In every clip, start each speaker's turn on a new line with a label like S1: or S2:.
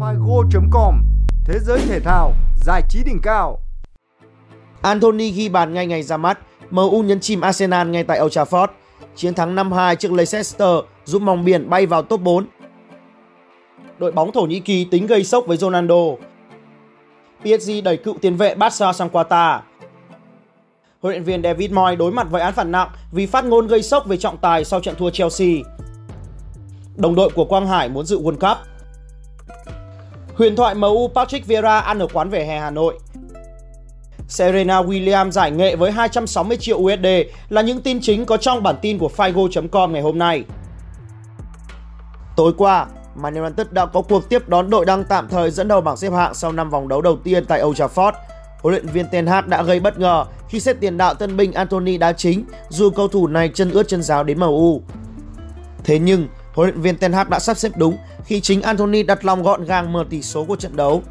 S1: Figo.com Thế giới thể thao, giải trí đỉnh cao
S2: Anthony ghi bàn ngay ngày ra mắt, MU nhấn chìm Arsenal ngay tại Old Trafford. Chiến thắng 5-2 trước Leicester giúp mong biển bay vào top 4. Đội bóng Thổ Nhĩ Kỳ tính gây sốc với Ronaldo. PSG đẩy cựu tiền vệ Barca sang Qatar. Huấn luyện viên David Moyes đối mặt với án phạt nặng vì phát ngôn gây sốc về trọng tài sau trận thua Chelsea. Đồng đội của Quang Hải muốn dự World Cup. Huyền thoại MU Patrick Vieira ăn ở quán vỉa hè Hà Nội. Serena Williams giải nghệ với 260 triệu USD là những tin chính có trong bản tin của Figo.com ngày hôm nay. Tối qua, Man United đã có cuộc tiếp đón đội đang tạm thời dẫn đầu bảng xếp hạng sau 5 vòng đấu đầu tiên tại Old Trafford. Huấn luyện viên Ten Hag đã gây bất ngờ khi xếp tiền đạo tân binh Anthony đá chính dù cầu thủ này chân ướt chân giáo đến MU. Thế nhưng, huấn luyện viên Ten Hag đã sắp xếp đúng khi chính Anthony đặt lòng gọn gàng mở tỷ số của trận đấu.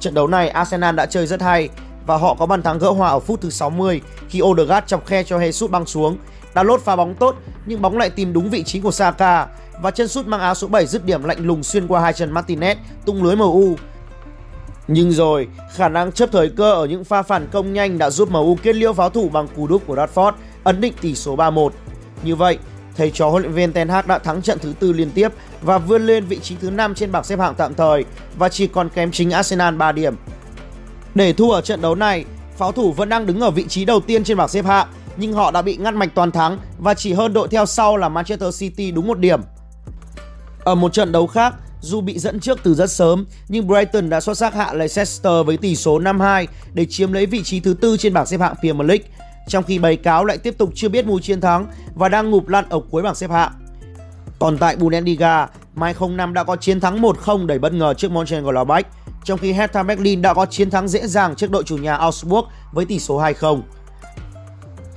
S2: Trận đấu này Arsenal đã chơi rất hay và họ có bàn thắng gỡ hòa ở phút thứ 60 khi Odegaard chọc khe cho Jesus băng xuống. Đã lốt pha bóng tốt nhưng bóng lại tìm đúng vị trí của Saka và chân sút mang áo số 7 dứt điểm lạnh lùng xuyên qua hai chân Martinez tung lưới MU. Nhưng rồi, khả năng chấp thời cơ ở những pha phản công nhanh đã giúp MU kết liễu pháo thủ bằng cú đúp của Rashford, ấn định tỷ số 3-1. Như vậy, thầy trò huấn luyện viên Ten Hag đã thắng trận thứ tư liên tiếp và vươn lên vị trí thứ 5 trên bảng xếp hạng tạm thời và chỉ còn kém chính Arsenal 3 điểm. Để thua ở trận đấu này, pháo thủ vẫn đang đứng ở vị trí đầu tiên trên bảng xếp hạng, nhưng họ đã bị ngăn mạch toàn thắng và chỉ hơn đội theo sau là Manchester City đúng một điểm. Ở một trận đấu khác, dù bị dẫn trước từ rất sớm, nhưng Brighton đã xuất sắc hạ Leicester với tỷ số 5-2 để chiếm lấy vị trí thứ tư trên bảng xếp hạng Premier League, trong khi bầy cáo lại tiếp tục chưa biết mùi chiến thắng và đang ngụp lăn ở cuối bảng xếp hạng. Còn tại Bundesliga, Mai 05 đã có chiến thắng 1-0 đầy bất ngờ trước Mönchengladbach, trong khi Hertha Berlin đã có chiến thắng dễ dàng trước đội chủ nhà Augsburg với tỷ số 2-0.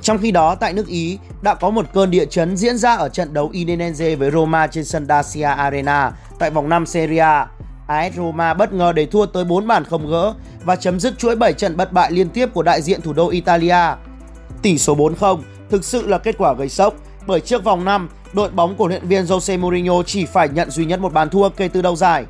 S2: Trong khi đó, tại nước Ý đã có một cơn địa chấn diễn ra ở trận đấu Udinese với Roma trên sân Dacia Arena tại vòng 5 Serie A. AS Roma bất ngờ để thua tới 4 bàn không gỡ và chấm dứt chuỗi 7 trận bất bại liên tiếp của đại diện thủ đô Italia. Tỷ số 4-0 thực sự là kết quả gây sốc bởi trước vòng 5, đội bóng của luyện viên Jose Mourinho chỉ phải nhận duy nhất một bàn thua kể từ đầu giải.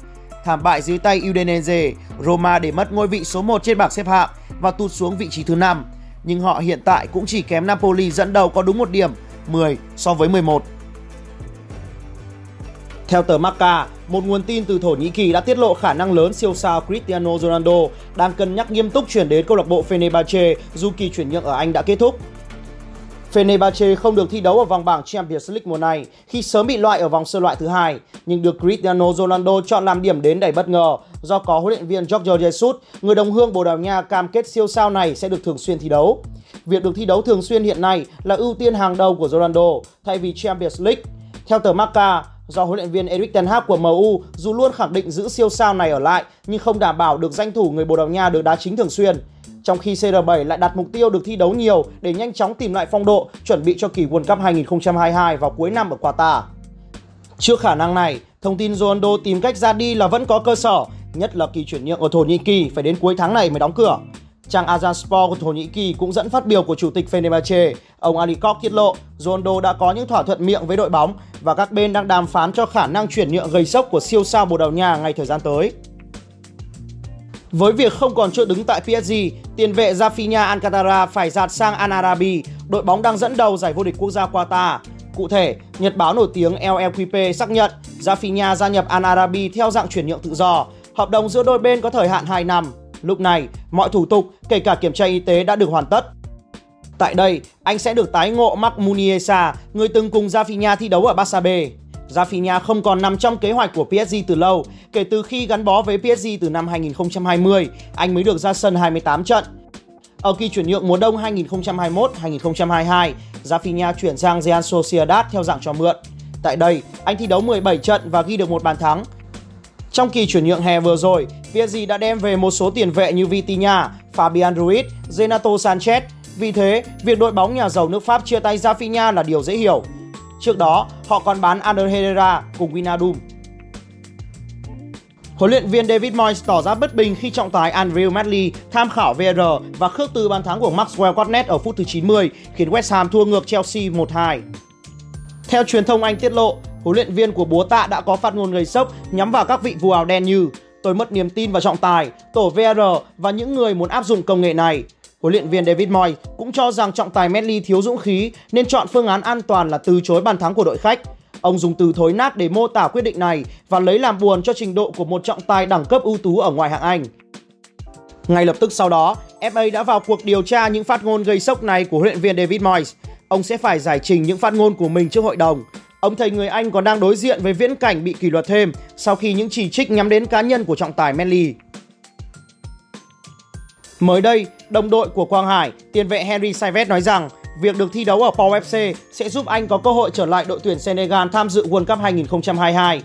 S2: Thảm bại dưới tay Udinese, Roma để mất ngôi vị số 1 trên bảng xếp hạng và tụt xuống vị trí thứ 5 nhưng họ hiện tại cũng chỉ kém Napoli dẫn đầu có đúng một điểm, 10 so với 11. Theo tờ Marca, một nguồn tin từ Thổ Nhĩ Kỳ đã tiết lộ khả năng lớn siêu sao Cristiano Ronaldo đang cân nhắc nghiêm túc chuyển đến câu lạc bộ Fenerbahce dù kỳ chuyển nhượng ở Anh đã kết thúc. Fenerbahce không được thi đấu ở vòng bảng Champions League mùa này khi sớm bị loại ở vòng sơ loại thứ hai, nhưng được Cristiano Ronaldo chọn làm điểm đến đầy bất ngờ do có huấn luyện viên Jorge Jesus, người đồng hương Bồ Đào Nha cam kết siêu sao này sẽ được thường xuyên thi đấu. Việc được thi đấu thường xuyên hiện nay là ưu tiên hàng đầu của Ronaldo thay vì Champions League. Theo tờ Marca, do huấn luyện viên Erik ten Hag của MU dù luôn khẳng định giữ siêu sao này ở lại nhưng không đảm bảo được danh thủ người Bồ Đào Nha được đá chính thường xuyên. Trong khi CR7 lại đặt mục tiêu được thi đấu nhiều để nhanh chóng tìm lại phong độ, chuẩn bị cho kỳ World Cup 2022 vào cuối năm ở Qatar. Trước khả năng này, thông tin Ronaldo tìm cách ra đi là vẫn có cơ sở, nhất là kỳ chuyển nhượng ở Thổ Nhĩ Kỳ phải đến cuối tháng này mới đóng cửa. Trang Azan Sport của Thổ Nhĩ Kỳ cũng dẫn phát biểu của chủ tịch Fenerbahce, ông Ali Koch tiết lộ Ronaldo đã có những thỏa thuận miệng với đội bóng và các bên đang đàm phán cho khả năng chuyển nhượng gây sốc của siêu sao Bồ Đào Nha ngay thời gian tới. Với việc không còn chỗ đứng tại PSG, tiền vệ Rafinha Alcantara phải dạt sang Al Arabi, đội bóng đang dẫn đầu giải vô địch quốc gia Qatar. Cụ thể, nhật báo nổi tiếng LLQP xác nhận Rafinha gia nhập Al Arabi theo dạng chuyển nhượng tự do. Hợp đồng giữa đôi bên có thời hạn 2 năm. Lúc này, mọi thủ tục, kể cả kiểm tra y tế đã được hoàn tất. Tại đây, anh sẽ được tái ngộ Marc Muniesa, người từng cùng Rafinha thi đấu ở Barca B. Rafinha không còn nằm trong kế hoạch của PSG từ lâu. Kể từ khi gắn bó với PSG từ năm 2020, anh mới được ra sân 28 trận. Ở kỳ chuyển nhượng mùa đông 2021-2022, Rafinha chuyển sang Real Sociedad theo dạng cho mượn. Tại đây, anh thi đấu 17 trận và ghi được một bàn thắng. Trong kỳ chuyển nhượng hè vừa rồi, PSG đã đem về một số tiền vệ như Vitinha, Fabian Ruiz, Renato Sanchez. Vì thế, việc đội bóng nhà giàu nước Pháp chia tay Rafinha là điều dễ hiểu. Trước đó, họ còn bán Ander Herrera cùng Wijnaldum. Huấn luyện viên David Moyes tỏ ra bất bình khi trọng tài Andrew Medley tham khảo VR và khước từ bàn thắng của Maxwell Cornet ở phút thứ 90 khiến West Ham thua ngược Chelsea 1-2. Theo truyền thông Anh tiết lộ, huấn luyện viên của búa tạ đã có phát ngôn gây sốc nhắm vào các vị vua áo đen như Tôi mất niềm tin vào trọng tài, tổ VR và những người muốn áp dụng công nghệ này. Huấn luyện viên David Moyes cũng cho rằng trọng tài Medley thiếu dũng khí nên chọn phương án an toàn là từ chối bàn thắng của đội khách. Ông dùng từ thối nát để mô tả quyết định này và lấy làm buồn cho trình độ của một trọng tài đẳng cấp ưu tú ở ngoài hạng Anh. Ngay lập tức sau đó, FA đã vào cuộc điều tra những phát ngôn gây sốc này của huấn luyện viên David Moyes. Ông sẽ phải giải trình những phát ngôn của mình trước hội đồng. Ông thầy người Anh còn đang đối diện với viễn cảnh bị kỷ luật thêm sau khi những chỉ trích nhắm đến cá nhân của trọng tài Manly. Mới đây, đồng đội của Quang Hải, tiền vệ Henry Saivet nói rằng việc được thi đấu ở Pau FC sẽ giúp anh có cơ hội trở lại đội tuyển Senegal tham dự World Cup 2022.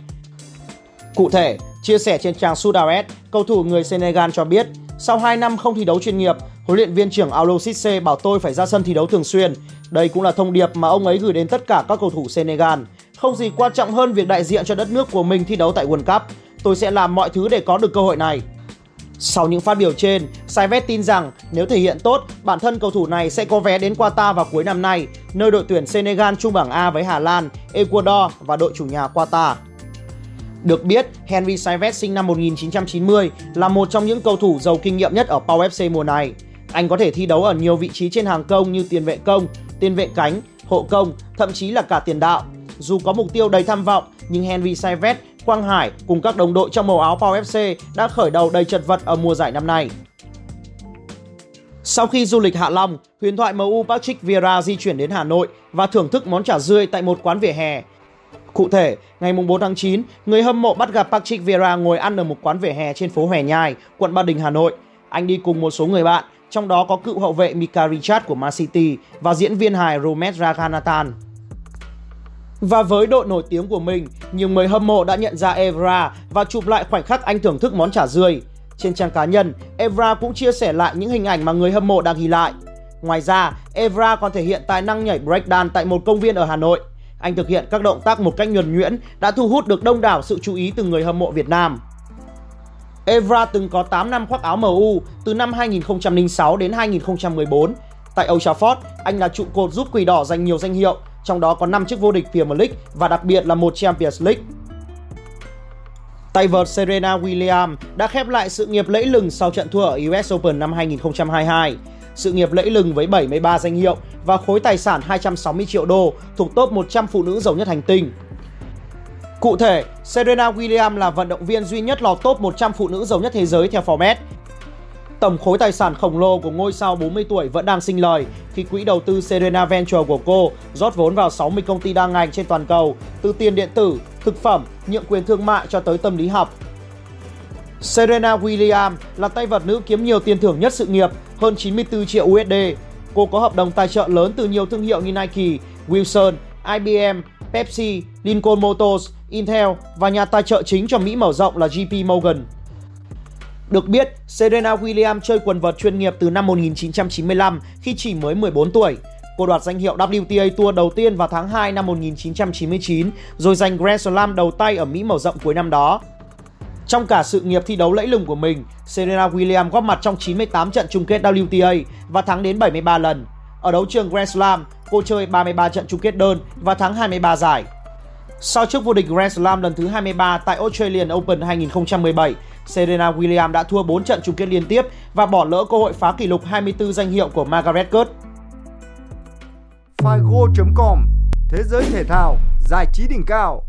S2: Cụ thể, chia sẻ trên trang Sudaret, cầu thủ người Senegal cho biết sau 2 năm không thi đấu chuyên nghiệp, huấn luyện viên trưởng Aulo Cisse bảo tôi phải ra sân thi đấu thường xuyên. Đây cũng là thông điệp mà ông ấy gửi đến tất cả các cầu thủ Senegal. Không gì quan trọng hơn việc đại diện cho đất nước của mình thi đấu tại World Cup. Tôi sẽ làm mọi thứ để có được cơ hội này. Sau những phát biểu trên, Saivet tin rằng nếu thể hiện tốt, bản thân cầu thủ này sẽ có vé đến Qatar vào cuối năm nay, nơi đội tuyển Senegal chung bảng A với Hà Lan, Ecuador và đội chủ nhà Qatar. Được biết, Henry Saivet sinh năm 1990 là một trong những cầu thủ giàu kinh nghiệm nhất ở Pau FC mùa này. Anh có thể thi đấu ở nhiều vị trí trên hàng công như tiền vệ công, tiền vệ cánh, hộ công, thậm chí là cả tiền đạo. Dù có mục tiêu đầy tham vọng, nhưng Henry Saivet, Quang Hải cùng các đồng đội trong màu áo Pau FC đã khởi đầu đầy chật vật ở mùa giải năm nay. Sau khi du lịch Hạ Long, huyền thoại MU Patrick Vieira di chuyển đến Hà Nội và thưởng thức món chả rươi tại một quán vỉa hè. Cụ thể, ngày 4 tháng 9, người hâm mộ bắt gặp Patrick Vieira ngồi ăn ở một quán vỉa hè trên phố Hòe Nhai, quận Ba Đình, Hà Nội. Anh đi cùng một số người bạn, trong đó có cựu hậu vệ Mika Richard của Man City và diễn viên hài Romet Raghunathan. Và với độ nổi tiếng của mình, nhiều người hâm mộ đã nhận ra Evra và chụp lại khoảnh khắc anh thưởng thức món chả rươi. Trên trang cá nhân, Evra cũng chia sẻ lại những hình ảnh mà người hâm mộ đang ghi lại. Ngoài ra, Evra còn thể hiện tài năng nhảy breakdance tại một công viên ở Hà Nội. Anh thực hiện các động tác một cách nhuần nhuyễn đã thu hút được đông đảo sự chú ý từ người hâm mộ Việt Nam. Evra từng có 8 năm khoác áo MU từ năm 2006 đến 2014. Tại Old Trafford, anh là trụ cột giúp Quỷ Đỏ giành nhiều danh hiệu, trong đó có 5 chức vô địch Premier League và đặc biệt là một Champions League. Tay vợt Serena Williams đã khép lại sự nghiệp lẫy lừng sau trận thua ở US Open năm 2022. Sự nghiệp lẫy lừng với 73 danh hiệu và khối tài sản 260 triệu đô thuộc top 100 phụ nữ giàu nhất hành tinh. Cụ thể, Serena Williams là vận động viên duy nhất lọt top 100 phụ nữ giàu nhất thế giới theo Forbes. Tổng khối tài sản khổng lồ của ngôi sao 40 tuổi vẫn đang sinh lời khi quỹ đầu tư Serena Venture của cô rót vốn vào 60 công ty đa ngành trên toàn cầu, từ tiền điện tử, thực phẩm, nhượng quyền thương mại cho tới tâm lý học. Serena Williams là tay vợt nữ kiếm nhiều tiền thưởng nhất sự nghiệp, hơn 94 triệu USD. Cô có hợp đồng tài trợ lớn từ nhiều thương hiệu như Nike, Wilson, IBM, Pepsi, Lincoln Motors, Intel và nhà tài trợ chính cho Mỹ mở rộng là JP Morgan. Được biết, Serena Williams chơi quần vợt chuyên nghiệp từ năm 1995 khi chỉ mới 14 tuổi. Cô đoạt danh hiệu WTA Tour đầu tiên vào tháng 2 năm 1999, rồi giành Grand Slam đầu tay ở Mỹ mở rộng cuối năm đó. Trong cả sự nghiệp thi đấu lẫy lừng của mình, Serena Williams góp mặt trong 98 trận chung kết WTA và thắng đến 73 lần. Ở đấu trường Grand Slam, cô chơi 33 trận chung kết đơn và thắng 23 giải. Sau chức vô địch Grand Slam lần thứ 23 tại Australian Open 2017, Serena Williams đã thua 4 trận chung kết liên tiếp và bỏ lỡ cơ hội phá kỷ lục 24 danh hiệu của Margaret Court.
S1: Figo.com Thế giới thể thao, giải trí đỉnh cao